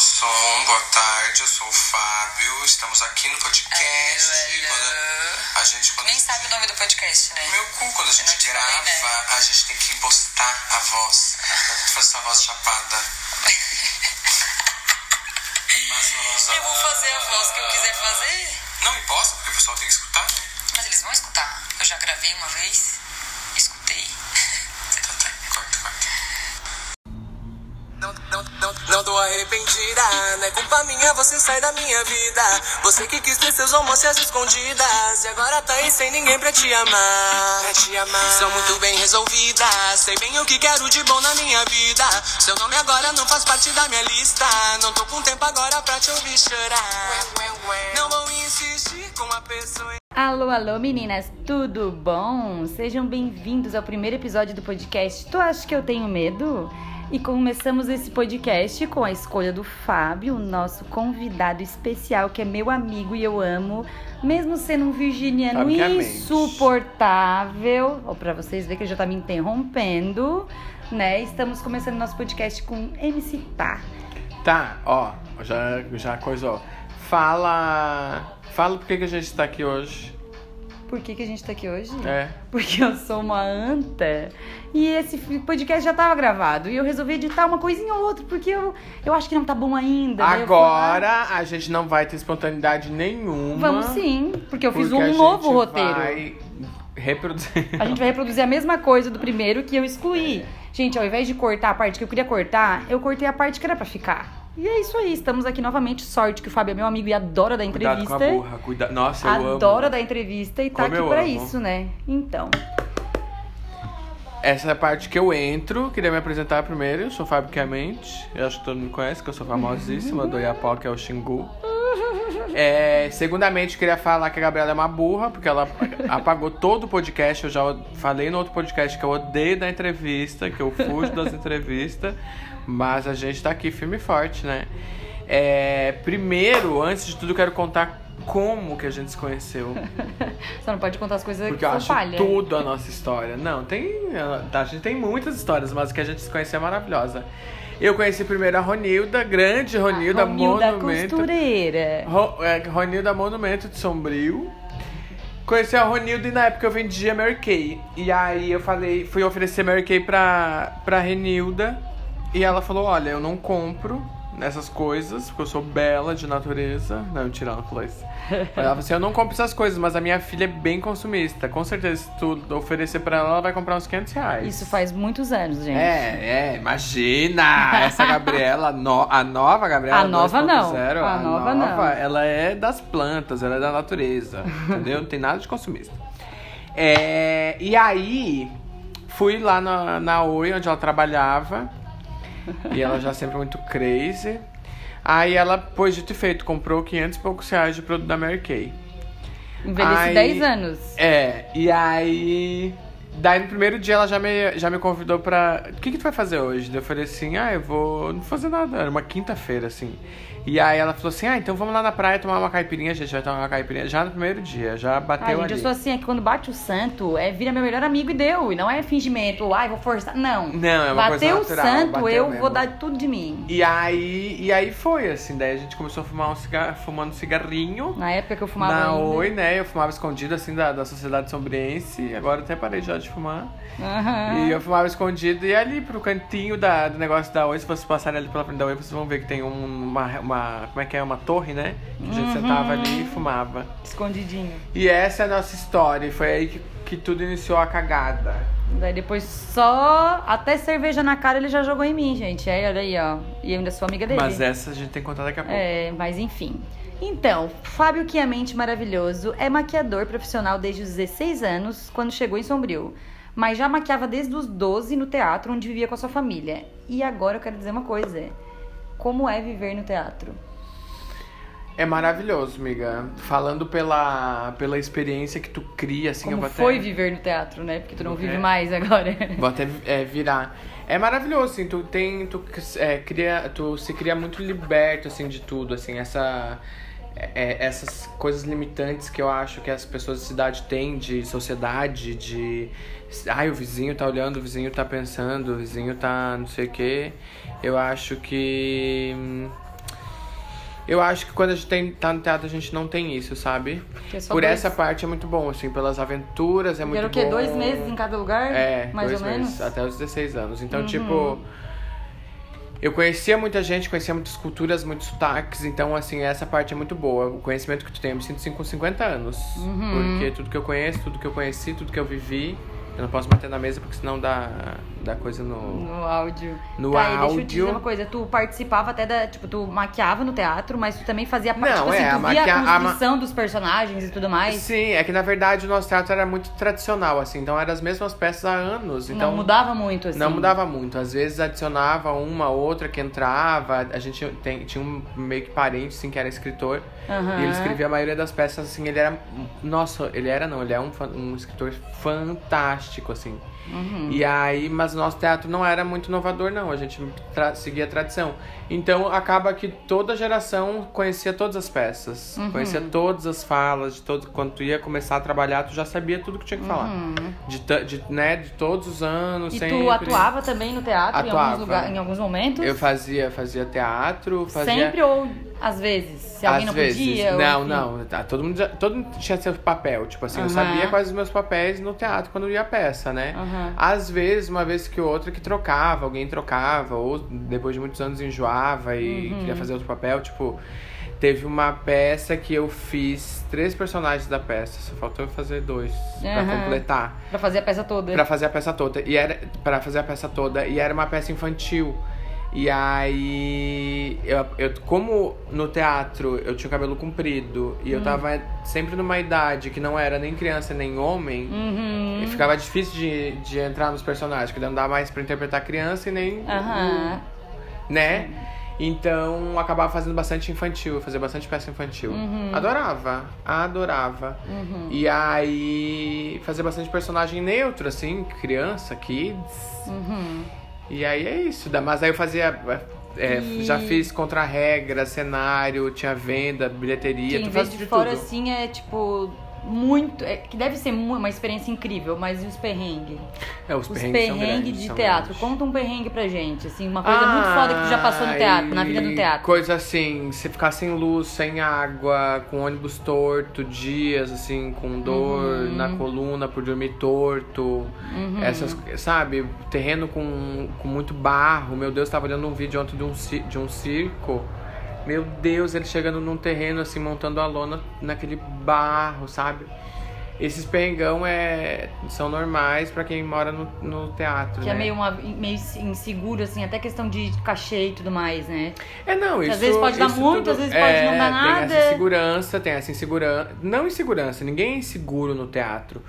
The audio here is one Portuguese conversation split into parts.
som, boa tarde, eu sou o Fábio, estamos aqui no podcast. Alô. Quando a gente, quando Nem sabe o nome do podcast, né? Meu cu, quando a gente grava, falei, né? a gente tem que impostar a voz. A gente faz essa voz chapada. Eu vou fazer a voz que eu quiser fazer. Não imposta, porque o pessoal tem que escutar, né? Mas eles vão escutar. Eu já gravei uma vez, escutei. Tá, tá, corta, corta. Não, não, não, tô arrependida, não é culpa minha, você sai da minha vida. Você que quis ter seus almoços escondidas, e agora tá aí sem ninguém pra te amar. Pra te amar. Sou muito bem resolvida, sei bem o que quero de bom na minha vida. Seu nome agora não faz parte da minha lista, não tô com tempo agora pra te ouvir chorar. Não vou insistir com a pessoa. Alô, alô, meninas, tudo bom? Sejam bem-vindos ao primeiro episódio do podcast Tu Acha Que Eu Tenho Medo? E começamos esse podcast com a escolha do Fábio, nosso convidado especial, que é meu amigo e eu amo, mesmo sendo um virginiano Obviamente. insuportável. Ó, pra vocês verem que ele já tá me interrompendo, né? Estamos começando nosso podcast com MC Tá. Tá, ó, já, já coisou. Fala. Fala por que a gente tá aqui hoje. Por que, que a gente tá aqui hoje? É. Porque eu sou uma anta. E esse podcast já tava gravado. E eu resolvi editar uma coisinha ou outra, porque eu, eu acho que não tá bom ainda. Daí eu fui lá- Agora a gente não vai ter espontaneidade nenhuma. Vamos sim, porque eu fiz porque um novo roteiro. Vai reproduzir. A gente vai reproduzir a mesma coisa do primeiro que eu excluí. Gente, ao invés de cortar a parte que eu queria cortar, eu cortei a parte que era pra ficar. E é isso aí, estamos aqui novamente. Sorte que o Fábio é meu amigo e adora dar Cuidado entrevista. com a burra. Cuida... Nossa, eu amo. Adora dar entrevista e tá Como aqui pra amo. isso, né? Então. Essa é a parte que eu entro. Queria me apresentar primeiro. Eu sou Fábio Clemente. Eu acho que todo mundo me conhece, que eu sou famosíssima do Iapó, que é o Xingu. É, segundamente, queria falar que a Gabriela é uma burra, porque ela apagou todo o podcast. Eu já falei no outro podcast que eu odeio da entrevista, que eu fujo das entrevistas. Mas a gente tá aqui firme e forte, né? É, primeiro, antes de tudo, eu quero contar como que a gente se conheceu. Só não pode contar as coisas Porque que eu acho falha. tudo a nossa história. Não, tem. A gente tem muitas histórias, mas o que a gente se conheceu é maravilhosa. Eu conheci primeiro a Ronilda, grande Ronilda, Ronilda Monumento. Costureira. Ro, é, Ronilda Monumento de Sombrio. Conheci a Ronilda e na época eu vendia Mary Kay. E aí eu falei, fui oferecer Mary Kay pra, pra Renilda. E ela falou, olha, eu não compro essas coisas, porque eu sou bela de natureza. Não, mentira, ela falou isso. Ela falou assim, eu não compro essas coisas, mas a minha filha é bem consumista. Com certeza, se tu oferecer pra ela, ela vai comprar uns 500 reais. Isso faz muitos anos, gente. É, é, imagina! Essa Gabriela, a no- a nova Gabriela A nova não. 2.0, A nova não. ela é das plantas, ela é da natureza, entendeu? Não tem nada de consumista. É, e aí, fui lá na, na Oi, onde ela trabalhava, e ela já sempre muito crazy. Aí ela, pois dito e feito, comprou 500 e poucos reais de produto da Mary Kay. Envelheci Aí- 10 anos. É, e aí. Daí no primeiro dia ela já me, já me convidou pra. O que, que tu vai fazer hoje? Eu falei assim, ah, eu vou não fazer nada. Era uma quinta-feira, assim. E aí ela falou assim, ah, então vamos lá na praia tomar uma caipirinha, a gente vai tomar uma caipirinha já no primeiro dia, já Ai, bateu gente, ali. eu sou assim, é que quando bate o santo, é vira meu melhor amigo e deu. E não é fingimento, ai, vou forçar. Não. Não, é uma coisa Bateu o natural, santo, bateu eu mesmo. vou dar tudo de mim. E aí, e aí foi, assim, daí a gente começou a fumar um cigarro, fumando um cigarrinho. Na época que eu fumava na ainda. Oi, né? Eu fumava escondido, assim, da, da sociedade sombriense. Agora até parei já de fumar. Aham. E eu fumava escondido e ali pro cantinho da, do negócio da Oi, se vocês passarem ali pela frente da Oi, vocês vão ver que tem um- uma, uma. Como é que é? Uma torre, né? Que a gente sentava ali e fumava. Escondidinho. E essa é a nossa história. E foi aí que, que tudo iniciou a cagada. Daí depois só. Até cerveja na cara ele já jogou em mim, gente. Aí, olha aí, ó. E eu ainda sou amiga dele. Mas essa a gente tem que contar daqui a pouco. É, mas enfim. Então, Fábio Chiamente maravilhoso é maquiador profissional desde os 16 anos, quando chegou em Sombrio. Mas já maquiava desde os 12 no teatro, onde vivia com a sua família. E agora eu quero dizer uma coisa: como é viver no teatro? É maravilhoso, amiga. Falando pela, pela experiência que tu cria, assim, eu Como vou até. foi viver no teatro, né? Porque tu não Como vive é? mais agora. Vou até é, virar. É maravilhoso, assim, tu tem. Tu, é, cria, tu se cria muito liberto, assim, de tudo, assim, essa. É, essas coisas limitantes que eu acho que as pessoas da cidade têm de sociedade, de. Ai, o vizinho tá olhando, o vizinho tá pensando, o vizinho tá não sei o quê. Eu acho que. Eu acho que quando a gente tem, tá no teatro, a gente não tem isso, sabe? É Por dois- essa parte é muito bom, assim, pelas aventuras, é muito Era o bom. quê? Dois meses em cada lugar? É, Mais dois ou meses, menos? Uhum. até os 16 anos. Então, tipo, eu conhecia muita gente, conhecia muitas culturas, muitos sotaques, então, assim, essa parte é muito boa. O conhecimento que tu tem, eu me sinto assim com 50 anos. Uhum. Porque tudo que eu conheço, tudo que eu conheci, tudo que eu vivi, eu não posso bater na mesa porque senão dá, dá coisa no. No áudio. No tá, e deixa eu te dizer áudio. uma coisa. Tu participava até da... Tipo, tu maquiava no teatro, mas tu também fazia parte... Não, tipo assim, é, tu a via maquia- a a ma- construção dos personagens e tudo mais. Sim, é que na verdade o nosso teatro era muito tradicional, assim, então eram as mesmas peças há anos. Então não mudava muito, assim. Não mudava muito. Às vezes adicionava uma outra que entrava. A gente tem- tinha um meio que parente, assim, que era escritor. Aham. E ele escrevia a maioria das peças, assim, ele era. Nossa, ele era não, ele é um, um escritor fantástico, assim. Uhum. E aí, mas o nosso teatro não era muito inovador, não. A gente tra- seguia a tradição. Então acaba que toda geração conhecia todas as peças, Uhum. conhecia todas as falas, de todo, quando tu ia começar a trabalhar, tu já sabia tudo que tinha que falar. De, ta- de, né, de todos os anos, Uhum. E sempre. tu atuava também no teatro em alguns, lugar, em alguns momentos? Eu fazia, fazia teatro, fazia. Sempre ou às vezes? Se alguém Às não vezes. podia? Não, não. Tá, todo, mundo já- todo mundo tinha seu papel. Tipo assim, eu Aham. sabia quais os meus papéis no teatro quando ia a peça, né? Aham. Às vezes, uma vez que outra que trocava, alguém trocava, ou depois de muitos anos enjoava e Uhum. queria fazer outro papel. Tipo, teve uma peça que eu fiz três personagens da peça, só faltou eu fazer dois pra Aham. completar. Pra fazer a peça toda. Pra fazer a peça toda. E era para fazer a peça toda e era uma peça infantil. E aí, eu, eu- como no teatro eu tinha o cabelo comprido e Hum. eu tava sempre numa idade que não era nem criança nem homem, Uhum. e ficava difícil de, de entrar nos personagens, que não dá mais pra interpretar criança e nem. Aham. né? Então acabava fazendo bastante infantil, eu fazia bastante peça infantil. Uhum. Adorava, adorava. E aí fazia bastante personagem neutro, assim, criança, kids. Uhum. E aí é isso. Mas aí eu fazia. é, E- Já fiz contra-regra, cenário, tinha venda, bilheteria, Que tu vez faz de de fora, tudo. assim, é tipo. Muito. É, que deve ser uma experiência incrível, mas e os perrengues? É, os Os perrengues, perrengues grandes, de teatro. grandes. Conta um perrengue pra gente, assim, uma coisa muito foda que tu já passou no teatro, na vida do teatro. Coisa assim, você ficar sem luz, sem água, com ônibus torto, dias assim, com dor Uhum. na coluna por dormir torto. Essas, sabe, terreno com, com muito barro. Meu Deus, tava olhando um vídeo ontem de um, de um circo. Meu Deus, ele chegando num terreno assim, montando a lona naquele barro, sabe? Esses perrengão é, são normais pra quem mora no, no teatro, Que né? é meio, uma, meio inseguro, assim, até questão de cachê e tudo mais, né? É, não, isso... às vezes pode dar muito, tudo- às vezes pode não dar Tem nada. essa insegurança, tem essa insegurança... Não insegurança, ninguém é inseguro no teatro.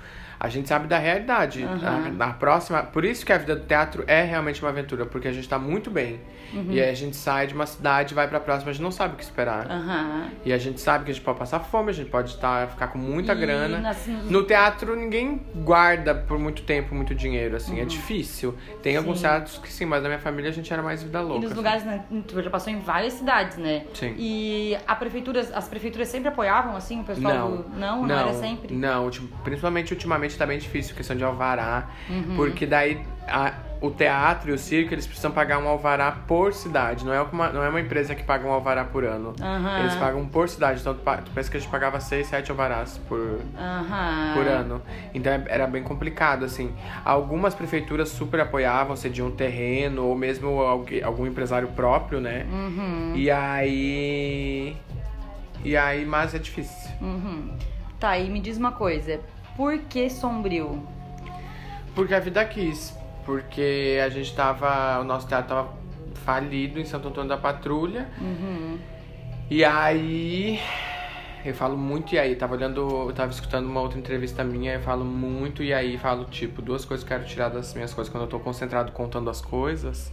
A gente sabe da realidade. Aham. Na, na próxima... Por isso que a vida do teatro é realmente uma aventura, porque a gente tá muito bem. Uhum. E aí a gente sai de uma cidade, vai pra próxima, a gente não sabe o que esperar. Aham. E a gente sabe que a gente pode passar fome, a gente pode tá, ficar com muita E grana. nas- No teatro, ninguém guarda por muito tempo muito dinheiro, assim. Uhum. É difícil. Tem alguns teatros que sim, mas na minha família a gente era mais vida E louca. nos assim. lugares, né, tu já passou em várias cidades, né? Sim. E a prefeitura, as prefeituras sempre apoiavam, assim, o pessoal Não, do... Não, não, era sempre? Não, principalmente ultimamente tá bem difícil questão de alvará. Uhum. Porque daí a- o teatro e o circo, eles precisam pagar um alvará por cidade. Não é uma, não é uma empresa que paga um alvará por ano. Aham. Eles pagam por cidade. Então tu, tu pensa que a gente pagava 6, 7 alvarás por, Aham. por ano. Então é- era bem complicado, assim. Algumas prefeituras super apoiavam, cediam um terreno, ou mesmo alguém- algum empresário próprio, né? Uhum. E aí. E aí, mas é difícil. Uhum. Tá, e me diz uma coisa. Por que Sombrio? Porque a vida quis. Porque a gente tava. O nosso teatro tava falido em Santo Antônio da Patrulha. Uhum. E aí. Eu falo muito e aí. Tava olhando. Eu tava escutando uma outra entrevista minha. Eu falo muito e aí. Falo, tipo, duas coisas que eu quero tirar das minhas coisas. Quando eu tô concentrado contando as coisas.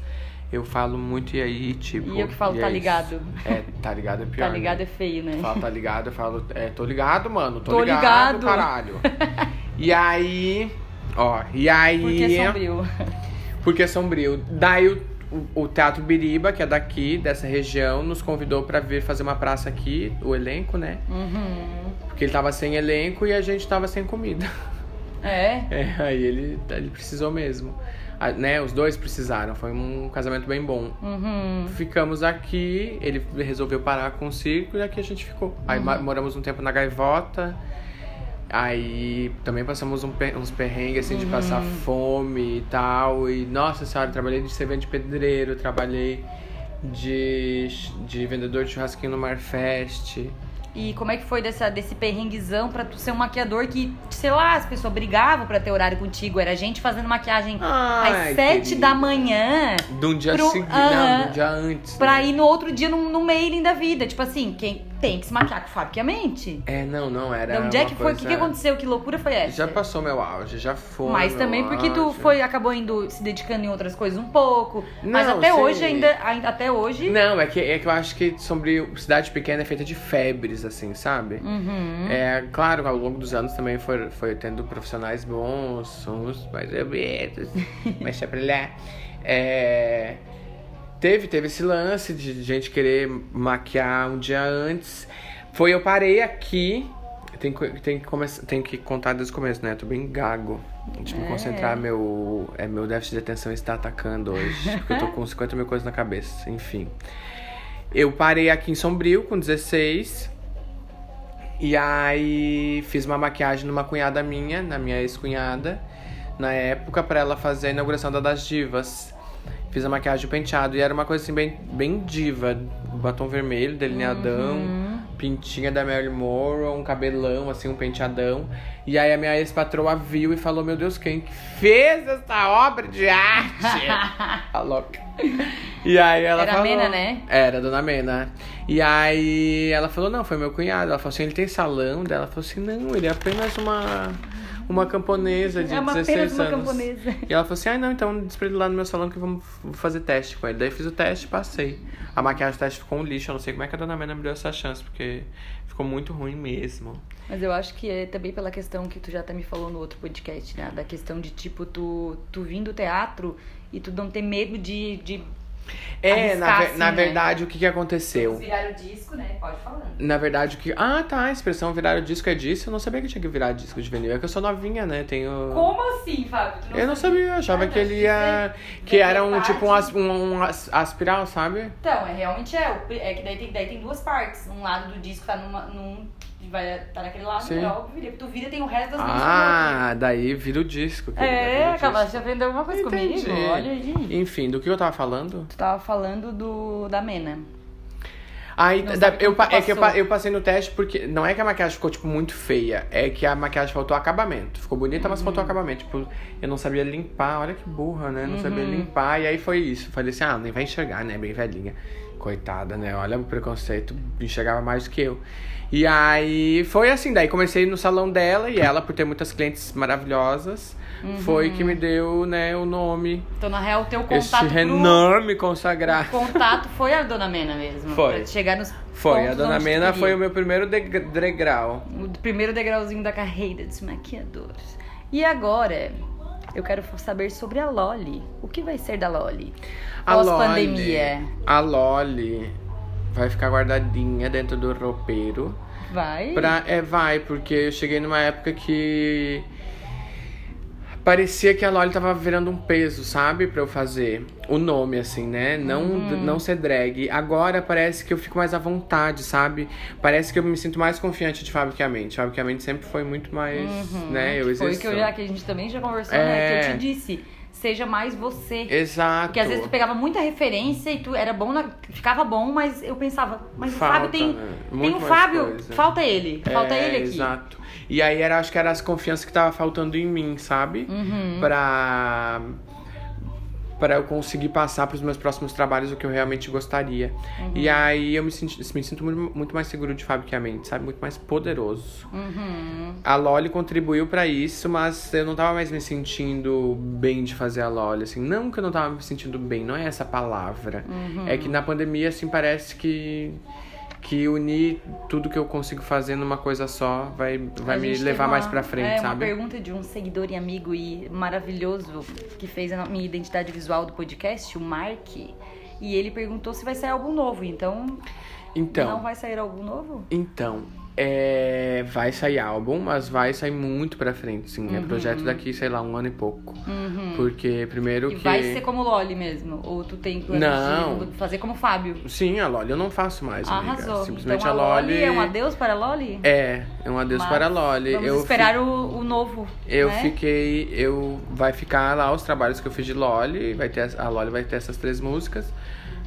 Eu falo muito e aí, tipo. E eu que falo, tá é ligado? É, tá ligado é pior. Tá ligado né? é feio, né? Eu falo, tá ligado, eu falo, é, tô ligado, mano, tô, Tô ligado, ligado. caralho. e aí, ó, e aí... Por que Sombrio? Porque é sombrio. Daí o, o, o Teatro Biriba, que é daqui, dessa região, nos convidou pra vir fazer uma praça aqui, o elenco, né? Uhum. Porque ele tava sem elenco e a gente tava sem comida. É? É, aí ele, ele precisou mesmo. A- né, os dois precisaram. Foi um casamento bem bom. Uhum. Ficamos aqui, ele resolveu parar com o circo e aqui a gente ficou. Aí Uhum. moramos um tempo na Gaivota. Aí também passamos um uns perrengues assim de Uhum. passar fome e tal. E nossa senhora, trabalhei de servente de pedreiro, trabalhei de, de vendedor de churrasquinho no Marfest. E como é que foi dessa, desse perrenguezão pra tu ser um maquiador que, sei lá, as pessoas brigavam pra ter horário contigo? Era gente fazendo maquiagem Ai, às sete da manhã De um dia Pro- seguinte, Aham. não, de um dia antes. pra né? ir no outro dia no, no mailing da vida. Tipo assim, quem tem que se maquiar com que é. É, não, não, era. Então, onde é que foi? O que, que aconteceu? Que loucura foi essa? Já passou meu auge, já foi. Mas também porque tu auge. foi, acabou indo se dedicando em outras coisas um pouco. mas Não, até sim. hoje ainda, ainda. Até hoje. Não, é que, é que eu acho que Sombrio, cidade pequena é feita de febres, assim, sabe? Uhum. É, claro, ao longo dos anos também foi, foi tendo profissionais bons, uns mais ou menos, mas deixa pra lá. É, teve, teve esse lance de gente querer maquiar um dia antes. Foi, eu parei aqui. Tem, que- tem, que começar, tem que contar desde o começo, né? Tô bem gago. Deixa eu me É. concentrar, meu, é, meu déficit de atenção está atacando hoje. Porque eu tô com 50 mil coisas na cabeça, enfim. Eu parei aqui em Sombrio com 16. E aí fiz uma maquiagem numa cunhada minha, na minha ex-cunhada, na época, pra ela fazer a inauguração da Das Divas. Fiz a maquiagem o penteado. E era uma coisa assim, bem, bem diva. Batom vermelho, delineadão, pintinha da Marilyn Monroe, um cabelão, assim, um penteadão. E aí a minha ex-patroa viu e falou: Meu Deus, quem que fez essa obra de arte? a louca. E aí ela Era a falou... Mena, né? Era, a dona Mena. E aí ela falou, não, foi meu cunhado. Ela falou assim, ele tem salão dela. Ela falou assim, não, ele é apenas uma, uma camponesa de É uma- 16 apenas uma anos. camponesa. E ela falou assim, ah, não, então diz pra ele lá no meu salão que vamos fazer teste com ele. Daí fiz o teste e passei. A maquiagem do teste ficou um lixo. Eu não sei como é que a dona Mena me deu essa chance, porque ficou muito ruim mesmo. Mas eu acho que é também pela questão que tu já até me falou no outro podcast, né? Da questão de, tipo, tu, tu vir do teatro e tu não ter medo de, de É, na, ver- assim, na né? verdade, o que, que aconteceu? virar o disco, né? Pode falando. Na verdade, o que. Ah, tá, a expressão virar o disco é disso. Eu não sabia que tinha que virar disco de vinil. É que eu sou novinha, né? Tenho. Como assim, Fábio? Tu Eu não sabia, eu achava Ah, que ele não, ia. Que era um tipo um, parte- as- um, um as- aspiral, sabe? Então, é, realmente é. O- É que daí tem, daí tem duas partes. Um lado do disco tá numa, num. Vai tá naquele lado, Sim. óbvio. vira. Tu vira tem o resto das. Ah, daí vira o disco. querida, É, acabaste de aprender alguma coisa Entendi. comigo. Olha aí. Enfim, do que eu tava falando? Tu tava falando do da Mena. Aí, da- eu, é que eu, eu passei no teste porque não é que a maquiagem ficou, tipo, muito feia. É que a maquiagem faltou acabamento. Ficou bonita, mas Uhum. faltou acabamento. Tipo, eu não sabia limpar. Olha que burra, né? Não sabia Uhum. limpar. E aí foi isso. Falei assim, ah, nem vai enxergar, né? Bem velhinha. Coitada, né? Olha o preconceito. Enxergava mais do que eu. E aí foi assim. Daí comecei no salão dela. E ela, por ter muitas clientes maravilhosas, foi que me deu, né, o nome. Então, na real, o teu contato pro... renome consagrado. contato foi a Dona Mena mesmo. Foi. Chegar nos Foi, a dona Mena foi o meu primeiro deg- degrau. O primeiro degrauzinho da carreira dos maquiadores. E agora, eu quero saber sobre a Loli. O que vai ser da Loli? A Pós-pandemia. A Loli vai ficar guardadinha dentro do roupeiro. Vai? Pra, é, vai, porque eu cheguei numa época que parecia que a Loli tava virando um peso, sabe? Pra eu fazer o nome, assim, né? Não, Uhum. não ser drag. Agora parece que eu fico mais à vontade, sabe? Parece que eu me sinto mais confiante de fabricamente. Fabricamente sempre foi muito mais, né? Eu Uhum. Foi que, eu já, que a gente também já conversou, É. né? Que eu te disse. Seja mais você. Exato. Porque às vezes tu pegava muita referência e tu era bom, na, ficava bom, mas eu pensava, mas Falta, o Fábio tem, né? tem o Fábio, coisa. falta ele, falta É, ele aqui. Exato. E aí era, acho que era as confianças que tava faltando em mim, sabe? Uhum. Pra para eu conseguir passar para os meus próximos trabalhos o que eu realmente gostaria. Uhum. E aí eu me, senti, me sinto muito, muito mais seguro de fabricamente, sabe? Muito mais poderoso. Uhum. A Loli contribuiu para isso, mas eu não tava mais me sentindo bem de fazer a Loli, assim. Não que eu não tava me sentindo bem, não é essa palavra. Uhum. É que na pandemia, assim, parece que que unir tudo que eu consigo fazer numa coisa só vai, vai me levar teve mais uma- pra frente, é, uma sabe? pergunta de um seguidor e amigo e maravilhoso que fez a minha identidade visual do podcast, o Mark. E ele perguntou se vai sair álbum novo. Então, Então, não vai sair álbum novo? Então, É, vai sair álbum, mas vai sair muito pra frente, sim. É Uhum. projeto daqui, sei lá, um ano e pouco. Porque primeiro E que. vai ser como Loli mesmo? Ou tu tem planos Não. de fazer como Fábio? Sim, a Loli eu não faço mais, amiga. Arrasou. Simplesmente então, a Loli. é um adeus para a Loli? É, é um adeus Mas para a Loli. Vamos eu esperar fi- o, o novo. Eu né? fiquei. Eu vai ficar lá os trabalhos que eu fiz de Loli. Vai ter, a Loli vai ter essas três músicas.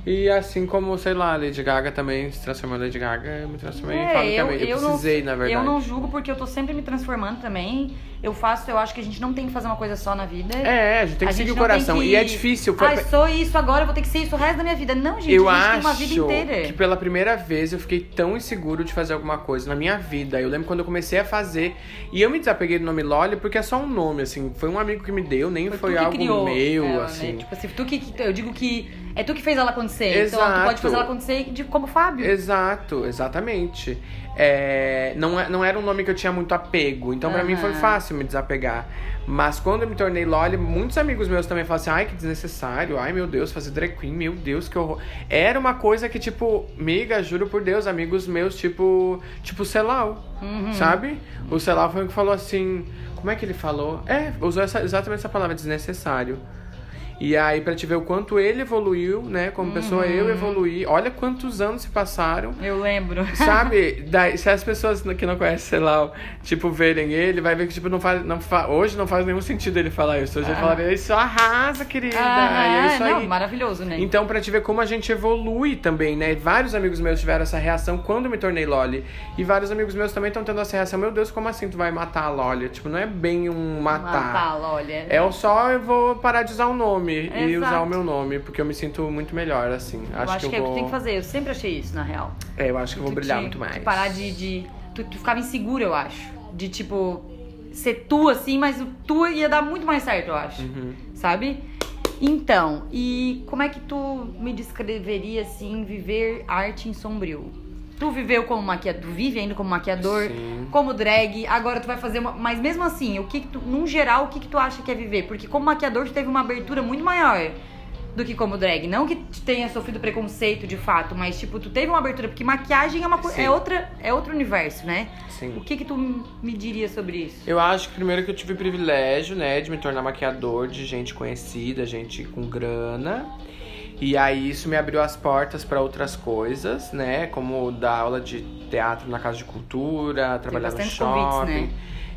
E assim como, sei lá, Lady Gaga também se transformou em Lady Gaga, eu me transformei em É, Fábio eu, também. Eu, eu precisei, não, na verdade. Eu não julgo porque eu tô sempre me transformando também. Eu faço, eu acho que a gente não tem que fazer uma coisa só na vida. É, a gente tem que A seguir o coração. que- E é difícil. Foi... Ai, sou isso agora, eu vou ter que ser isso o resto da minha vida. Não, gente, eu a gente acho tem uma vida inteira. que pela primeira vez eu fiquei tão inseguro de fazer alguma coisa na minha vida. Eu lembro quando eu comecei a fazer. E eu me desapeguei do nome Loli porque é só um nome, assim. Foi um amigo que me deu, nem foi, que algo criou meu, né? assim. Tipo assim, tu que- eu digo que é tu que fez ela acontecer. Então tu Exato. pode fazer ela acontecer de, como Fábio. Exato, exatamente. É, não, é- não era um nome que eu tinha muito apego, então pra mim foi fácil me desapegar. Mas quando eu me tornei Loli, muitos amigos meus também falaram assim: ai, que desnecessário, ai meu Deus, fazer drag queen, meu Deus, que horror. Era uma coisa que, tipo, miga, juro por Deus, amigos meus, tipo, tipo Celal, Uhum. sabe? O Celal foi o que falou assim: como é que ele falou? É, usou essa- exatamente essa palavra, desnecessário. E aí, pra te ver o quanto ele evoluiu, né? Como pessoa, eu Uhum. evoluí. Olha quantos anos se passaram. Eu lembro. Sabe? Daí, se as pessoas que não conhecem, sei lá, tipo, verem ele, vai ver que, tipo, não faz. Não fa... Hoje não faz nenhum sentido ele falar isso. Hoje ele falaria, isso arrasa, querida. e é Ah, isso não, aí. maravilhoso, né? Então, pra te ver como a gente evolui também, né? Vários amigos meus tiveram essa reação quando me tornei Loli. E vários amigos meus também estão tendo essa reação. Meu Deus, como assim tu vai matar a Loli? Tipo, não é bem um matar. Matá-la, olha. É o só eu vou parar de usar o nome e Exato. usar o meu nome, porque eu me sinto muito melhor, assim. eu acho que, é o vou. que tem que fazer. Eu sempre achei isso, na real. É, eu acho que eu vou brilhar te- muito mais. parar de. de tu, tu ficava insegura, eu acho. De tipo, ser tu assim, mas o tu ia dar muito mais certo, eu acho. Uhum. Sabe? Então, e como é que tu me descreveria assim, viver arte em sombrio? Tu viveu como maquiador, tu vive ainda como maquiador, Sim. como drag, agora tu vai fazer uma. Mas mesmo assim, o que, que tu, num geral, o que, que tu acha que é viver? Porque como maquiador, tu teve uma abertura muito maior do que como drag. Não que tu tenha sofrido preconceito de fato, mas tipo, tu teve uma abertura, porque maquiagem é uma. Sim. É, outra, é outro universo, né? Sim. O que, que tu me diria sobre isso? Eu acho que primeiro que eu tive o privilégio, né, de me tornar maquiador de gente conhecida, gente com grana. E aí isso me abriu as portas para outras coisas, né, como dar aula de teatro na casa de cultura, trabalhar no shopping. convites, né?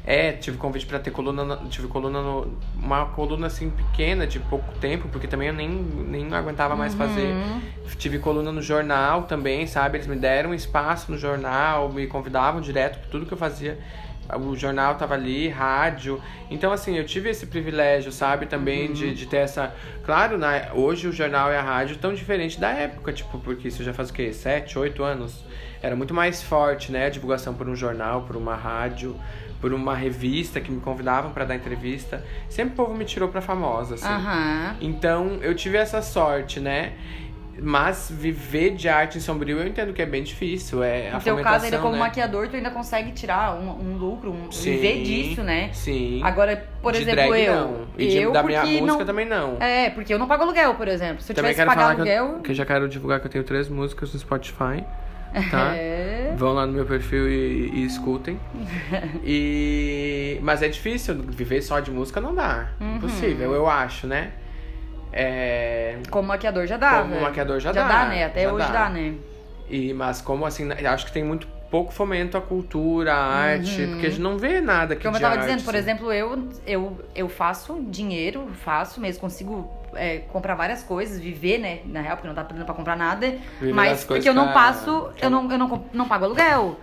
É, tive convite para ter coluna, na- tive coluna no, uma coluna assim pequena de pouco tempo, porque também eu nem, nem aguentava mais fazer. Uhum. Tive coluna no jornal também, sabe? Eles me deram espaço no jornal, me convidavam direto pra tudo que eu fazia. O jornal tava ali, rádio. Então, assim, eu tive esse privilégio, sabe? Também de, de ter essa. Claro, né? hoje o jornal e a rádio tão diferente da época, tipo, porque isso já faz o quê? Sete, oito anos? Era muito mais forte, né? A divulgação por um jornal, por uma rádio, por uma revista que me convidavam pra dar entrevista. Sempre o povo me tirou pra famosa, assim. Aham. Então eu tive essa sorte, né? Mas viver de arte em Sombrio eu entendo que é bem difícil. É a No teu caso, ainda como né? maquiador, tu ainda consegue tirar um, um lucro, um, Sim, viver disso, né? Sim. Agora, por de exemplo, drag, eu. não. E de- eu da minha porque música não... também não. É, porque eu não pago aluguel, por exemplo. Se eu também tivesse que pagar falar que aluguel. eu, que eu já quero divulgar que eu tenho três músicas no Spotify. Tá? É. Vão lá no meu perfil e, e escutem. e Mas é difícil, viver só de música não dá. Uhum. Impossível, eu acho, né? É... Como maquiador já dá. Como velho. maquiador já já dá, dá, né? Até já hoje dá. dá, né? E, mas como assim, acho que tem muito pouco fomento à cultura, à arte, porque a gente não vê nada aqui Como eu tava arte, dizendo, por assim. exemplo, eu, eu, eu faço dinheiro, faço mesmo, consigo é, comprar várias coisas, viver, né? Na real, porque não tá dando pra comprar nada. Viver mas porque eu não que passo, que eu não, eu não, não pago aluguel.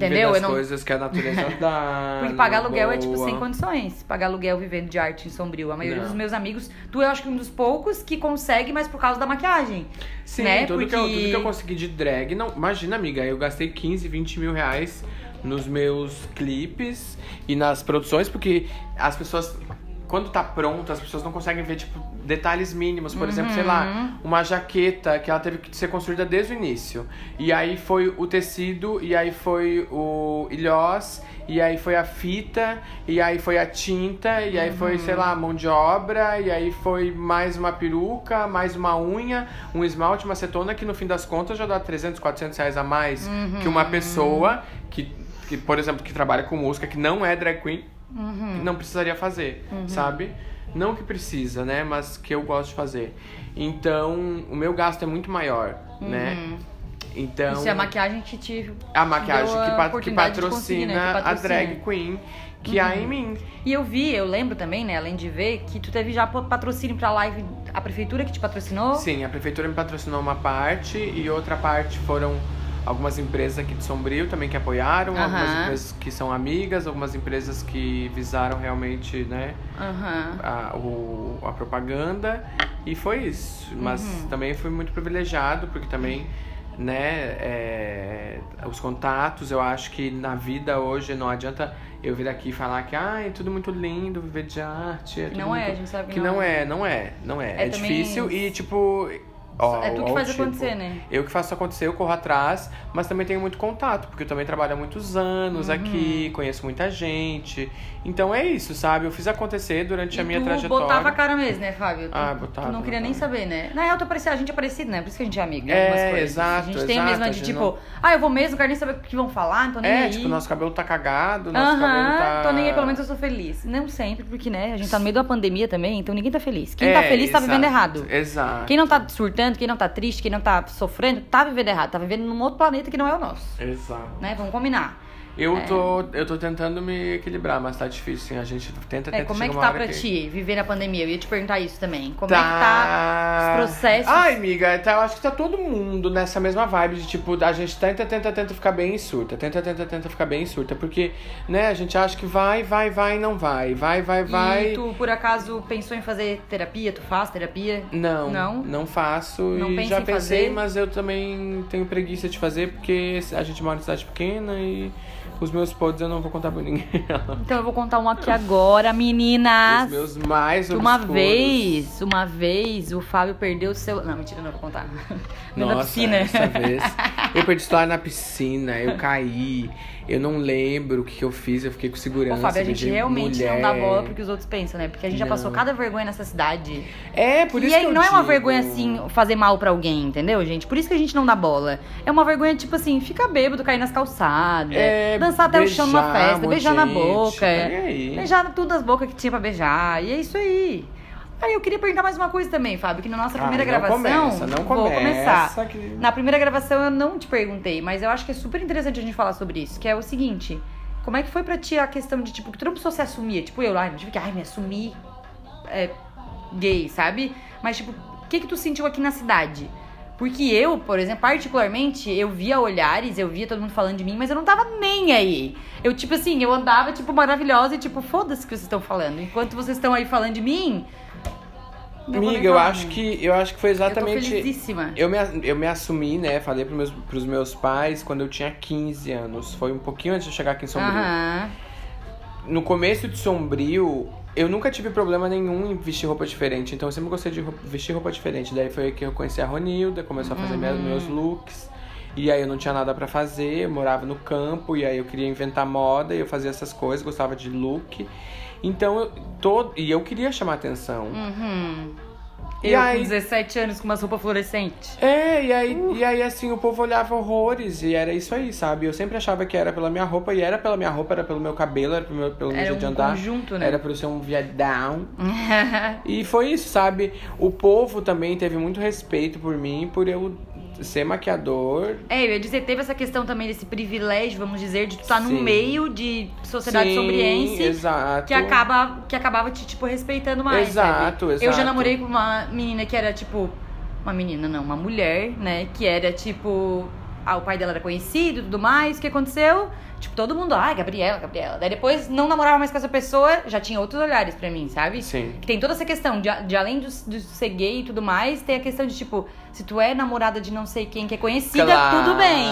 Viver Entendeu? das Eu não, coisas que a natureza dá. Porque pagar aluguel é, tipo, boa. sem condições. Pagar aluguel vivendo de arte em Sombrio. A maioria Não. dos meus amigos, tu eu acho que um dos poucos que consegue, mas por causa da maquiagem. Sim, né? tudo, que eu, Porque- tudo que eu consegui de drag. Não, imagina, amiga, eu gastei 15, 20 mil reais nos meus clipes e nas produções, porque as pessoas. Quando tá pronto, as pessoas não conseguem ver, tipo, detalhes mínimos. Por exemplo, sei Uhum. lá, uma jaqueta que ela teve que ser construída desde o início. E aí foi o tecido, e aí foi o ilhós, e aí foi a fita, e aí foi a tinta, e aí foi, sei lá, mão de obra, e aí foi mais uma peruca, mais uma unha, um esmalte, uma acetona, que no fim das contas já dá 300, 400 reais a mais que uma pessoa que que, por exemplo, que trabalha com música, que não é drag queen, Uhum. não precisaria fazer, sabe? Não que precisa, né? Mas que eu gosto de fazer. Então, o meu gasto é muito maior, né? Então, Isso é a maquiagem que te. a maquiagem a que, pa- que patrocina, né? Que a patrocina. drag queen, que há em mim. E eu vi, eu lembro também, né, além de ver, que tu teve já patrocínio pra live, a prefeitura que te patrocinou. Sim, a prefeitura me patrocinou uma parte e outra parte foram algumas empresas aqui de Sombrio também que apoiaram, algumas empresas que são amigas, algumas empresas que visaram realmente, né, a, o, a propaganda e foi isso. Mas Uhum. também fui muito privilegiado porque também, né, é, os contatos, eu acho que na vida hoje não adianta eu vir aqui e falar que ah, é tudo muito lindo, viver de arte. É Não é, muito- a gente sabe que que não não é. é, não é, não é. É É, também- difícil e tipo. Ó, É tu que faz tipo, acontecer, né? Eu que faço acontecer, eu corro atrás, mas também tenho muito contato, porque eu também trabalho há muitos anos Uhum. aqui, conheço muita gente. Então é isso, sabe? Eu fiz acontecer durante a E minha tu trajetória. botava a cara mesmo, né, Fábio? Tu, Ah, botava, Tu não queria nem botava. saber, né? Na real, tu parecia, a gente é parecido, né? Por isso que a gente é amigo. em É, exato, A gente tem a exato, mesma a de tipo, não- ah, eu vou mesmo, quero nem saber o que vão falar, tô nem É, aí. tipo, nosso cabelo tá cagado, nosso cabelo tá. tô nem aí, pelo menos eu sou feliz. Não sempre, porque, né, a gente tá no meio da pandemia também, então ninguém tá feliz. Quem tá É, feliz tá vivendo errado. Exato. Quem não tá surtando, quem não tá triste, quem não tá sofrendo, tá vivendo errado. Tá vivendo num outro planeta que não é o nosso, Exato. né? Vamos combinar. Eu, tô, eu tô tentando me equilibrar, mas tá difícil, sim. A gente tenta, É, tenta como é que tá pra ti viver na pandemia? Eu ia te perguntar isso também. Como tá... é que tá os processos? Ai, amiga, tá, eu acho que tá todo mundo nessa mesma vibe de tipo, a gente tenta, tenta, tenta ficar bem surta. Tenta, tenta, tenta ficar bem surta. Porque, né, a gente acha que vai, vai, vai não vai. Vai, vai, vai. E tu, por acaso, pensou em fazer terapia? Tu faz terapia? Não, Não? não faço. Não e já pensei, fazer? mas eu também tenho preguiça de fazer porque a gente mora em cidade pequena e os meus podres eu não vou contar pra ninguém. Então eu vou contar um aqui agora, meninas. os meus mais Uma obscuros. vez, uma vez, o Fábio perdeu o seu. Não, mentira, não vou contar. No Nossa, da piscina. essa vez. Eu perdi celular na piscina, eu caí. Eu não lembro o que, que eu fiz, eu fiquei com Ô, segurança. Fábio, a gente realmente mulher. não dá bola pro que os outros pensam, né? Porque a gente já Não. passou cada vergonha nessa cidade. É, por e isso aí que eu não é uma digo. vergonha assim fazer mal pra alguém, entendeu, gente? Por isso que a gente não dá bola. É uma vergonha, tipo assim, ficar bêbado, cair nas calçadas, É, dançar até o chão numa festa, um beijar de na gente, boca. tá aí. beijar tudo as bocas que tinha pra beijar. E é isso aí. Aí eu queria perguntar mais uma coisa também, Fábio, que na nossa primeira não gravação. começa, não vou começa, começar. que- Na primeira gravação eu não te perguntei, mas eu acho que é super interessante a gente falar sobre isso, que é o seguinte. Como é que foi pra ti a questão de, tipo, que tu não precisou se assumir? Tipo, eu, ai, não tive que, ai, me assumir é, gay, sabe? Mas, tipo, o que que tu sentiu aqui na cidade? Porque eu, por exemplo, particularmente, eu via olhares, eu via todo mundo falando de mim, mas eu não tava nem aí. Eu, tipo assim, eu andava, tipo, maravilhosa e, tipo, foda-se o que vocês estão falando. Enquanto vocês estão aí falando de mim... Amiga, eu acho que eu acho que foi Eu exatamente. felicíssima. Eu me, eu me assumi, né? Falei pros meus, pros meus pais quando eu tinha 15 anos. Foi um pouquinho antes de eu chegar aqui em Sombrio. Aham. No começo de Sombrio, eu nunca tive problema nenhum em vestir roupa diferente. Então eu sempre gostei de roupa- vestir roupa diferente. Daí foi que eu conheci a Ronilda, começou a fazer Uhum. meus looks. E aí eu não tinha nada pra fazer, eu morava no campo, e aí eu queria inventar moda, e eu fazia essas coisas, gostava de look. Então eu todo e eu queria chamar atenção. Uhum. E eu aí- com 17 anos com umas roupas fluorescentes. É, e aí, e aí assim, o povo olhava horrores e era isso aí, sabe? Eu sempre achava que era pela minha roupa, e era pela minha roupa, era pelo meu cabelo, era pelo meu, pelo meu jeito de um andar. conjunto, né? Era por ser um viadão. E foi isso, sabe? O povo também teve muito respeito por mim, por eu ser maquiador. É, eu ia dizer, teve essa questão também desse privilégio, vamos dizer, de tu estar num Sim. meio de sociedade Sim, sombriense Exato. que acaba que acabava te, tipo, respeitando mais. Exato, sabe? Eu já exato. namorei com uma menina que era, tipo. Uma menina, não, uma mulher, né? Que era, tipo. Ah, o pai dela era conhecido e tudo mais. O que aconteceu? Tipo, todo mundo, ai, Gabriela, Gabriela. Daí depois não namorava mais com essa pessoa, já tinha outros olhares pra mim, sabe? Sim. Que tem toda essa questão de, de além de, de ser gay e tudo mais, tem a questão de, tipo, se tu é namorada de não sei quem que é conhecida, Claro. tudo bem.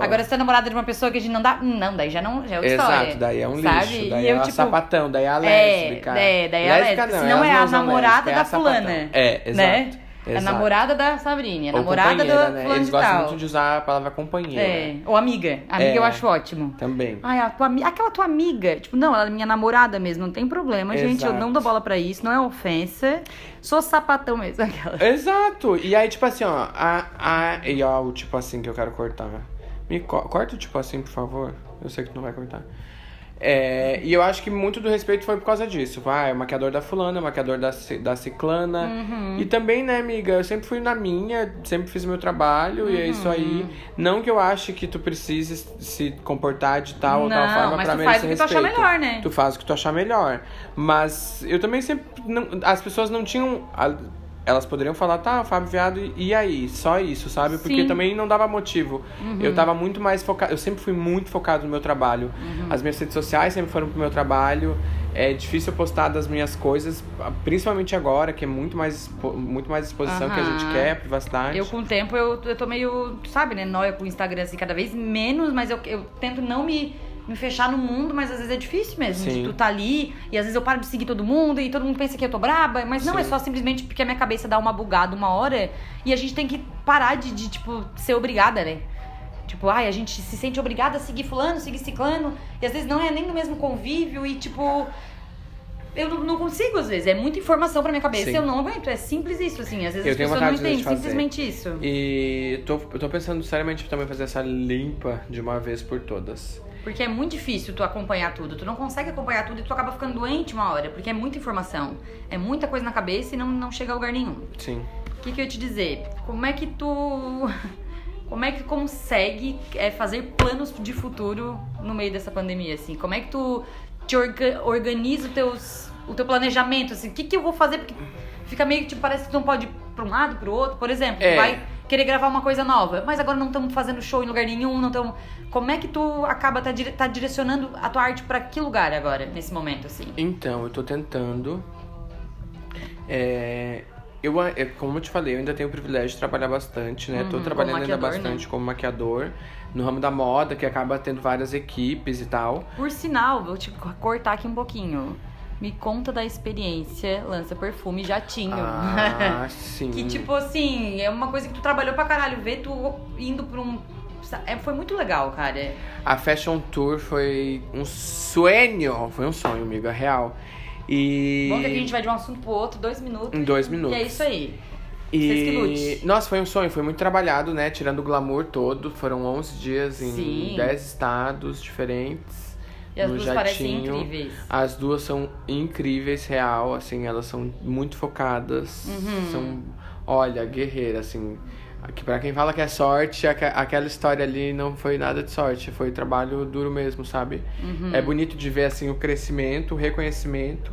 Agora, se tu é namorada de uma pessoa que a gente não dá. Não, daí já não já é outra história. Exato, daí é um sabe? lixo. Daí e é eu, a tipo, sapatão, daí é a é, lésbica. é, daí é a lésbica. não, Senão elas é a não são namorada lésbicas, da é a sapatão. fulana. É, exato. Né? É a exato. namorada da Sabrina, a Ou namorada do né? Eles gostam muito de usar a palavra companheira. É, ou amiga. Amiga É. eu acho ótimo. Também. Ai, a tua, aquela tua amiga, tipo, não, ela é minha namorada mesmo, não tem problema, gente, eu Exato. não dou bola pra isso, não é ofensa, sou sapatão mesmo, aquela. Exato. E aí, tipo assim, ó, a, a, e ó, o tipo assim que eu quero cortar. Me co- corta, tipo assim, por favor. Eu sei que tu não vai cortar. É, e eu acho que muito do respeito foi por causa disso. Vai, é o maquiador da fulana, é o maquiador da, da ciclana. Uhum. E também, né, amiga, eu sempre fui na minha, sempre fiz o meu trabalho e é isso Uhum. aí. Não que eu ache que tu precise se comportar de tal ou tal forma mas pra tu merecer faz o que tu achar respeito. melhor, né? Tu faz o que tu achar melhor. Mas eu também sempre. Não, as pessoas não tinham. a- elas poderiam falar, tá, Fábio Viado, e- aí? Só isso, sabe? Porque Sim. Uhum. também não dava motivo. Eu tava muito mais focado. Eu sempre fui muito focado no meu trabalho. Uhum. As minhas redes sociais sempre foram pro meu trabalho. É difícil postar das minhas coisas, principalmente agora, que é muito mais, muito mais exposição que a gente quer, privacidade. Eu, com o tempo, eu, eu tô meio, sabe, né, nóia com o Instagram, assim, cada vez menos, mas eu, eu tento não me, me fechar no mundo, mas às vezes é difícil mesmo. Sim. De tu tá ali, e às vezes eu paro de seguir todo mundo, e todo mundo pensa que eu tô braba, mas não, Sim. é só simplesmente porque a minha cabeça dá uma bugada uma hora, e a gente tem que parar de, de tipo, ser obrigada, né? Tipo, ai, a gente se sente obrigada a seguir fulano, seguir ciclano, e às vezes não é nem no mesmo convívio, e tipo... Eu não, não consigo, às vezes. É muita informação pra minha cabeça Sim. eu não aguento. É simples isso, assim. Às vezes Eu as pessoas não entendem. Simplesmente isso. E tô, eu tô pensando seriamente também fazer essa limpa de uma vez por todas. Porque é muito difícil tu acompanhar tudo. Tu não consegue acompanhar tudo e tu acaba ficando doente uma hora. Porque é muita informação. É muita coisa na cabeça e não, não chega a lugar nenhum. Sim. O que, que eu ia te dizer? Como é que tu. Como é que consegue é, fazer planos de futuro no meio dessa pandemia, assim? Como é que tu te orga- organiza os teus, o teu planejamento, assim? O que, que eu vou fazer? Porque fica meio que, tipo, parece que tu não pode ir pra um lado, pro outro. Por exemplo, É. tu vai querer gravar uma coisa nova, mas agora não estamos fazendo show em lugar nenhum, não estamos... Como é que tu acaba tá, dire- tá direcionando a tua arte pra que lugar agora, nesse momento, assim? Então, eu tô tentando. É, eu, é, como eu te falei, eu ainda tenho o privilégio de trabalhar bastante, né? tô Uhum, trabalhando como ainda maquiador, bastante né? como maquiador. No ramo da moda, que acaba tendo várias equipes e tal. Por sinal, vou te cortar aqui um pouquinho. Me conta da experiência lança perfume jatinho. Ah, sim. que tipo assim, é uma coisa que tu trabalhou pra caralho. Ver tu indo pra um. É, foi muito legal, cara. A Fashion Tour foi um sonho. Foi um sonho, amiga, real. E. Bom que aqui a gente vai de um assunto pro outro, dois minutos. Em dois minutos. E é isso aí. Vocês que E, lute. nossa, foi um sonho, foi muito trabalhado, né? Tirando o glamour todo. Foram 11 dias em Sim. 10 estados diferentes. E as no duas parecem jatinho. incríveis. As duas são incríveis, real, assim, elas são muito focadas. Uhum. São, olha, guerreiras, assim. Aqui, pra quem fala que é sorte, aque- aquela história ali não foi nada de sorte, foi trabalho duro mesmo, sabe? Uhum. É bonito de ver, assim, o crescimento, o reconhecimento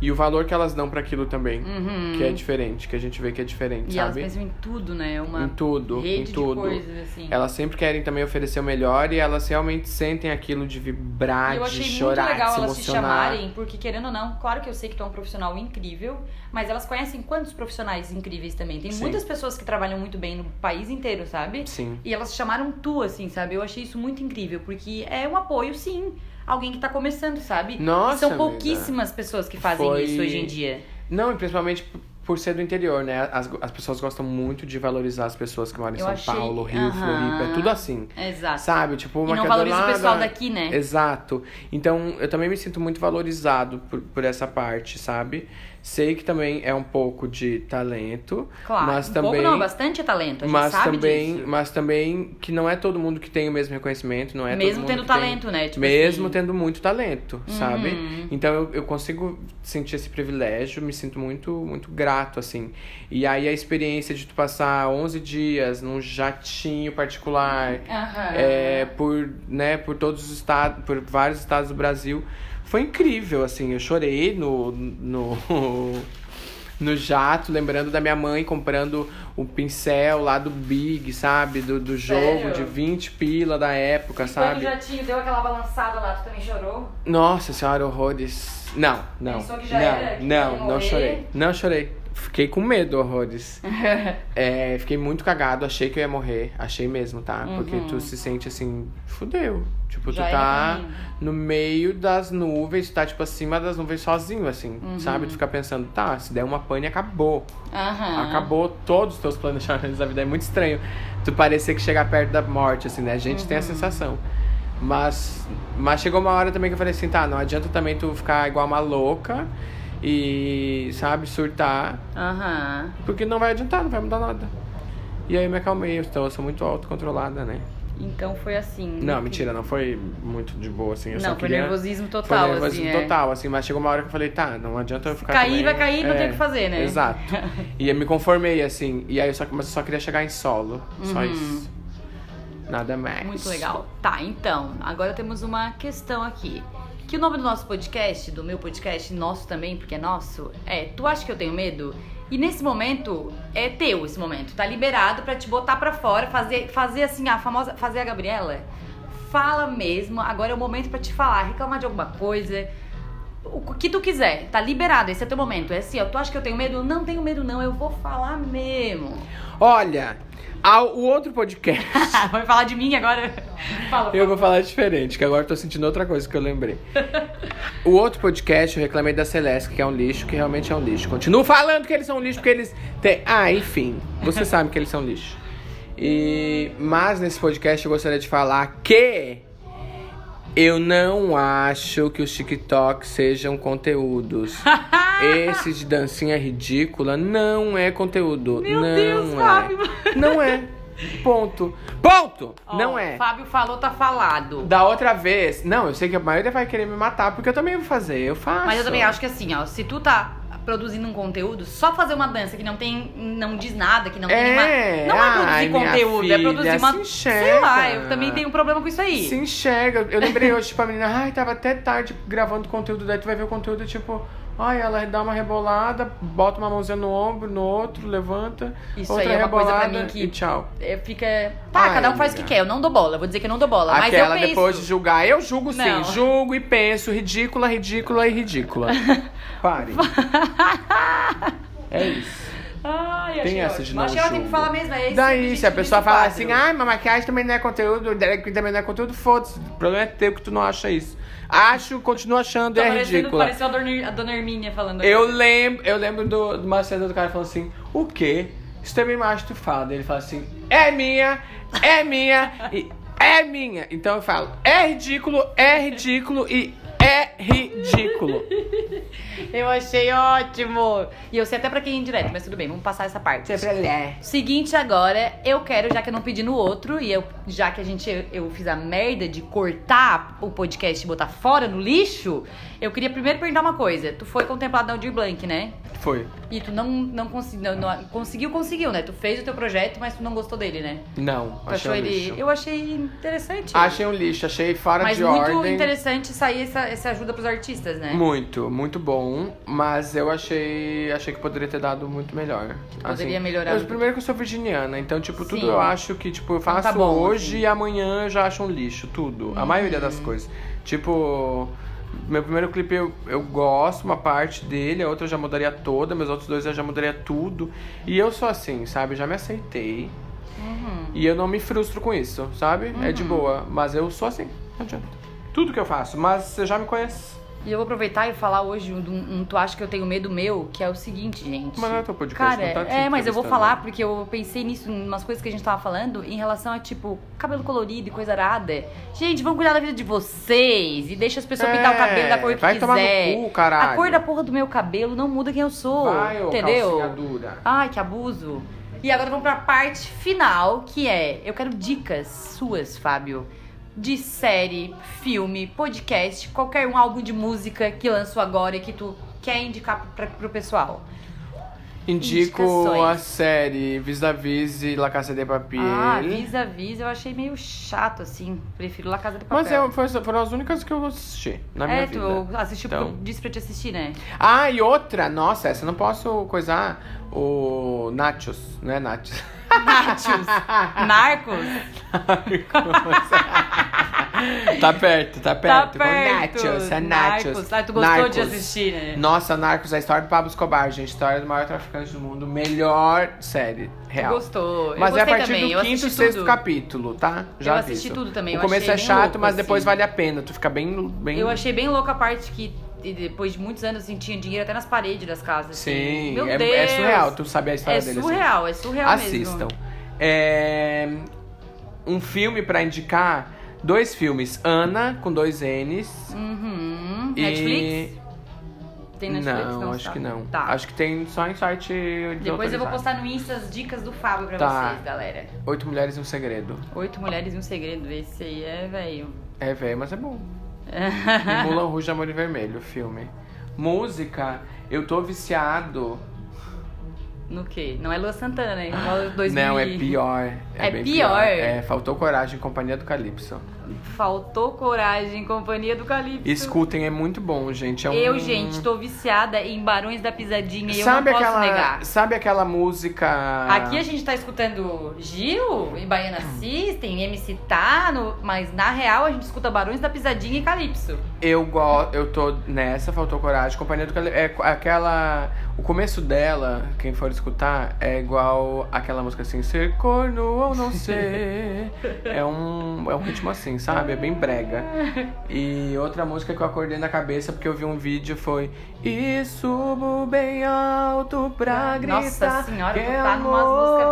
e o valor que elas dão pra aquilo também, Uhum. que é diferente, que a gente vê que é diferente, E elas sabe? pensam em tudo, né? Uma Em tudo, rede em de tudo. coisas, assim. Elas sempre querem também oferecer o melhor e elas realmente sentem aquilo de vibrar, eu de achei chorar, muito legal de se elas se emocionar. chamarem, porque querendo ou não, claro que eu sei que tu é um profissional incrível, mas elas conhecem quantos profissionais incríveis também. Tem Sim. muitas pessoas que trabalham muito bem no país inteiro, sabe? Sim. E elas chamaram tu, assim, sabe? Eu achei isso muito incrível, porque é um apoio, sim. Alguém que tá começando, sabe? Nossa, E são amiga. pouquíssimas pessoas que fazem Foi- isso hoje em dia. Não, e principalmente por ser do interior, né? As, as pessoas gostam muito de valorizar as pessoas que moram em Eu São achei- Paulo, Rio, Aham. Floripa, é tudo assim. Exato. Sabe? Tipo, E uma não valoriza o pessoal daqui, né? Exato. Então, eu também me sinto muito valorizado por, por essa parte, sabe? Sei que também é um pouco de talento, Claro. mas um também pouco não, bastante talento. A gente mas sabe também, disso. mas também que não é todo mundo que tem o mesmo reconhecimento, não é todo Mesmo mundo tendo que tem- talento, né? Tipo mesmo assim. tendo muito talento, sabe? Uhum. Então eu, eu consigo sentir esse privilégio, me sinto muito muito grato assim. E aí a experiência de tu passar 11 dias num jatinho particular, Aham. é, por, né, por todos os estados, por vários estados do Brasil, foi incrível, assim, eu chorei no, no, no jato, lembrando da minha mãe comprando o pincel lá do Big, sabe, do, do jogo Sério? de 20 pila da época, no sabe? jatinho, deu aquela balançada lá, tu também chorou? Nossa senhora, horrores. Não, não, Pensou que já não, era, que não, não morrer? chorei, não chorei. Fiquei com medo, horrores. É, fiquei muito cagado, achei que eu ia morrer. Achei mesmo, tá? Porque tu se sente assim, fudeu. Tipo, Uhum. Já tu tá no meio das nuvens, tu tá, tipo, acima das nuvens sozinho, assim, Uhum. sabe? Tu fica pensando, tá, se der uma pane, acabou. Aham. Acabou todos os teus planejamentos da vida. É muito estranho tu parecer que chegar perto da morte, assim, né? A gente Uhum. tem a sensação. Mas, mas chegou uma hora também que eu falei assim, tá, não adianta também tu ficar igual uma louca e, sabe, surtar, Aham. porque não vai adiantar, não vai mudar nada. E aí eu me acalmei, então eu sou muito autocontrolada, né? Então foi assim. Não, mentira, não foi muito de boa, assim. Eu só Não, foi queria... nervosismo Foi total, nervosismo assim. é. total, assim. Mas chegou uma hora que eu falei, tá, não adianta eu ficar cair, também- vai cair, não tem o que fazer, né? Exato. E eu me conformei, assim. E aí eu só, mas eu só queria chegar em solo. Só isso. Nada mais. Uhum. Muito legal. Tá, então, agora temos uma questão aqui. Que o nome do nosso podcast, do meu podcast, nosso também, porque é nosso, é Tu acha que eu tenho medo? E nesse momento, é teu esse momento. Tá liberado pra te botar pra fora, fazer, fazer assim, a famosa. Fazer a Gabriela. Fala mesmo, agora é o momento pra te falar, reclamar de alguma coisa. O que tu quiser, tá liberado, esse é teu momento. É assim, ó, tu acha que eu tenho medo? Não tenho medo, não, eu vou falar mesmo. Olha, ao- o outro podcast. Vai falar de mim agora? Fala, Eu vou falar diferente, que agora eu tô sentindo outra coisa que eu lembrei. O outro podcast eu reclamei da Celeste, que é um lixo, que realmente é um lixo. Continuo falando que eles são um lixo, porque eles têm. Ah, enfim. Você sabe que eles são lixo. E... Mas nesse podcast eu gostaria de falar que. Eu não acho que os TikTok sejam conteúdos. Esse de dancinha ridícula não é conteúdo. Meu não Deus, é. Fábio. Não é. Ponto. Ponto! Ó, não é. Fábio falou, tá falado. Da outra vez, não, eu sei que a maioria vai querer me matar, porque eu também vou fazer, eu faço. Mas eu também acho que assim, ó, se tu tá produzindo um conteúdo, só fazer uma dança que não tem, não diz nada, que não tem É, nenhuma. Não é produzir conteúdo, é produzir filha, uma. se Sei enxerga. lá, eu também tenho um problema com isso aí. Se enxerga. Eu lembrei hoje, tipo, a menina, ai, tava até tarde gravando conteúdo, daí tu vai ver o conteúdo, tipo, ai, ela dá uma rebolada, bota uma mãozinha no ombro, no outro, levanta, Isso outra aí é uma coisa pra mim que- e tchau. É, Fica. Tá, Ai, cada um faz o que quer. Eu não dou bola. Eu vou dizer que eu não dou bola. mas Aquela eu penso. depois de julgar, eu julgo sim, Não. julgo e penso, ridícula, ridícula e ridícula. Pare. é isso. Ai, Tem essa ótimo. de não Acho que ela tem que falar mesmo. É esse Daí, se a pessoa fala quadro. assim, ai, mas maquiagem também não é conteúdo, drag queen também não é conteúdo, foda-se. O problema é teu que tu não acha isso. Acho, continuo achando, Tá é parecendo, ridícula. pareceu a dona, a dona Hermínia falando. Eu aqui. lembro, eu lembro do, de uma cena do cara falando assim, o quê? Isso também macho tu fala. Ele fala assim, é minha, é minha e é minha. Então eu falo, é ridículo, é ridículo e é ridículo. Eu achei ótimo. E eu sei até pra quem é indireto, mas tudo bem, vamos passar essa parte. é. Seguinte agora, eu quero, já que eu não pedi no outro, e eu, já que a gente eu fiz a merda de cortar o podcast e botar fora no lixo, eu queria primeiro perguntar uma coisa. Tu foi contemplado na Aldir Blanc, né? Foi. E tu não, não, consegui, não, não- conseguiu, conseguiu, né? Tu fez o teu projeto, mas tu não gostou dele, né? Não, Tu achei achou um ele. lixo. Eu achei interessante. Achei um lixo, achei fora mas de muito ordem. interessante sair essa, essa ajuda pros artistas, né? Muito, muito bom, mas eu achei, achei que poderia ter dado muito melhor. poderia melhorar Eu, muito. primeiro que eu sou virginiana, então tipo, tudo Sim. eu acho que tipo, eu faço tá bom, hoje assim. E amanhã eu já acho um lixo, tudo. A maioria das coisas. Tipo, meu primeiro clipe eu, eu gosto, uma parte dele, a outra eu já mudaria toda, meus outros dois eu já mudaria tudo. E eu sou assim, sabe? Já me aceitei. Uhum. E eu não me frustro com isso, sabe? É de boa. Mas eu sou assim, não adianta. Tudo que eu faço, mas você já me conhece. E eu vou aproveitar e falar hoje um, um, Tu Acha Que Eu Tenho Medo meu, que é o seguinte, gente. Mas não é teu podcast, Cara, não tá é, mas eu vou falar porque eu pensei nisso, em umas coisas que a gente tava falando, em relação a, tipo, cabelo colorido e coisa arada. Gente, vamos cuidar da vida de vocês e deixa as pessoas É, pintar o cabelo da cor que vai tomar no quiser. cu, caralho. A cor da porra do meu cabelo não muda quem eu sou, Vai, ô entendeu? dura. Ai, que abuso. E agora vamos pra parte final, que é, eu quero dicas suas, Fábio, de série, filme, podcast, qualquer um álbum de música que lançou agora e que tu quer indicar pra, pro pessoal. Indico a série Vis-a-Vis e La Casa de Papel. Ah, Vis a Vis eu achei meio chato, assim. Prefiro La Casa de Papel. Mas é, foi- foram as únicas que eu assisti na minha é, vida. tu assistiu Então. porque eu disse pra te assistir, né? Ah, e outra, nossa, essa eu não posso coisar. O Nachos, não é Nachos. Nachos. Narcos. Tá perto, tá Tá perto. Com perto. Nachos, é Nachos. Narcos. Ah, tu gostou Narcos. de assistir, né? Nossa, Narcos, a história do Pablo Escobar, gente. História do maior traficante do mundo. Melhor série, real. Gostou. Eu Mas é a partir também, eu do quinto, assisti sexto tudo. capítulo, tá? Já assisti aviso. tudo também, O eu começo é chato, louco, mas depois assim. vale a pena. Tu fica bem. bem... Eu achei bem louca a parte que e depois de muitos anos assim, tinha dinheiro até nas paredes das casas. assim. Sim, Meu é, Deus. é surreal tu saber a história É dele. assim. surreal, é surreal Assistam. mesmo. É, Um filme pra indicar. Dois filmes. Ana, com dois N's. Uhum. E... Netflix? Tem Netflix? Não, acho sabe? que não. Tá. Acho que tem só em site. Depois eu vou postar no Insta as dicas do Fábio pra Tá. vocês, galera. Oito Mulheres e um Segredo. Oito Mulheres e um Segredo. Esse aí é, velho. É velho, mas é bom. Mulan Rouge Amor e Vermelho, filme. Música, eu tô viciado. No quê? Não é Lua Santana, né? Igual 2000 Não, é pior. É bem pior? É, faltou coragem, Companhia do Calypso. Faltou coragem, companhia do Calypso. Escutem, é muito bom, gente. É um... Eu, gente, tô viciada em Barões da Pisadinha e eu sabe não posso aquela, negar. Sabe aquela música. Aqui a gente tá escutando Gil e Baiana System, MC Tano, mas na real a gente escuta Barões da Pisadinha e Calypso. Eu gosto. Eu tô nessa, faltou coragem. Companhia do Calypso. É qu- aquela. O começo dela, quem for escutar, é igual aquela música assim, ser corno ou não ser. é um. É um ritmo assim, sabe? É bem brega. E outra música que eu acordei na cabeça porque eu vi um vídeo foi E subo bem alto pra gritar. Nossa senhora, que tá numa música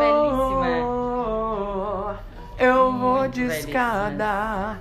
amor Eu vou de belíssima. escada.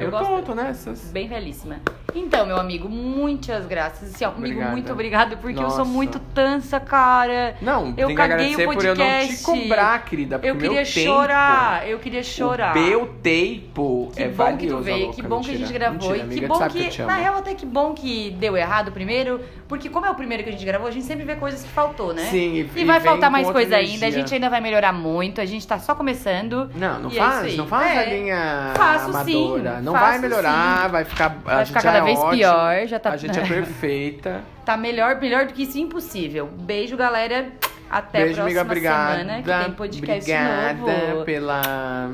Eu Eu, gosto- nessas. Bem belíssima. Então, meu amigo, muitas graças. Assim, ó, amigo, Obrigada. muito obrigado, porque eu sou Nossa. muito tansa, cara. Não, Eu tem que caguei agradecer o por eu não te podcast. cobrar, querida. Porque Eu queria tempo, chorar, eu queria chorar. O meu tempo Que é bom que tu valioso, veio, que bom que a mentira. gente gravou. Mentira, e que bom que, eu te na real, até que bom que deu errado primeiro, porque como é o primeiro que a gente gravou, a gente sempre vê coisas que faltou, né? Sim, e- E e vai faltar mais coisa ainda, a energia. gente ainda vai melhorar muito, a gente tá só começando. Não, não é faz, aí. não faz É. a linha Faço amadora. sim, não faço vai melhorar, sim. vai ficar. Vai a gente ficar cada é vez ótimo, pior, já tá- A gente é perfeita. Tá melhor, melhor do que isso, impossível. Beijo, galera. Até Beijo, a próxima obrigada. semana, que tem podcast obrigada novo. pela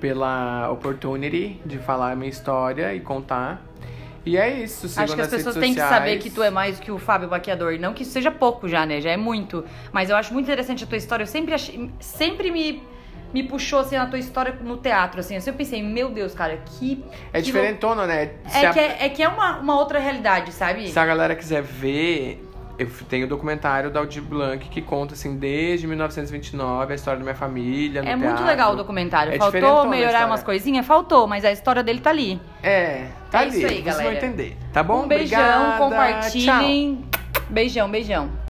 pela opportunity de falar a minha história e contar. E é isso, Acho que as pessoas têm que saber que tu é mais que o Fábio Baqueador. Não que isso seja pouco já, né? Já é muito. Mas eu acho muito interessante a tua história. Eu sempre achei, sempre me, me puxou assim a tua história no teatro, assim. Eu pensei, meu Deus, cara, que. É que diferentona, né? Se É a- que é, é que é uma, uma outra realidade, sabe? Se a galera quiser ver, eu tenho o documentário da Aldir Blanc que conta assim desde 1929 a história da minha família. É muito teatro. legal o documentário. É Faltou melhorar umas coisinhas? Faltou, mas a história dele tá ali. É, tá É ali. isso aí, vocês vão galera. entender. Tá bom? um beijão, Obrigada, compartilhem. Beijão, beijão.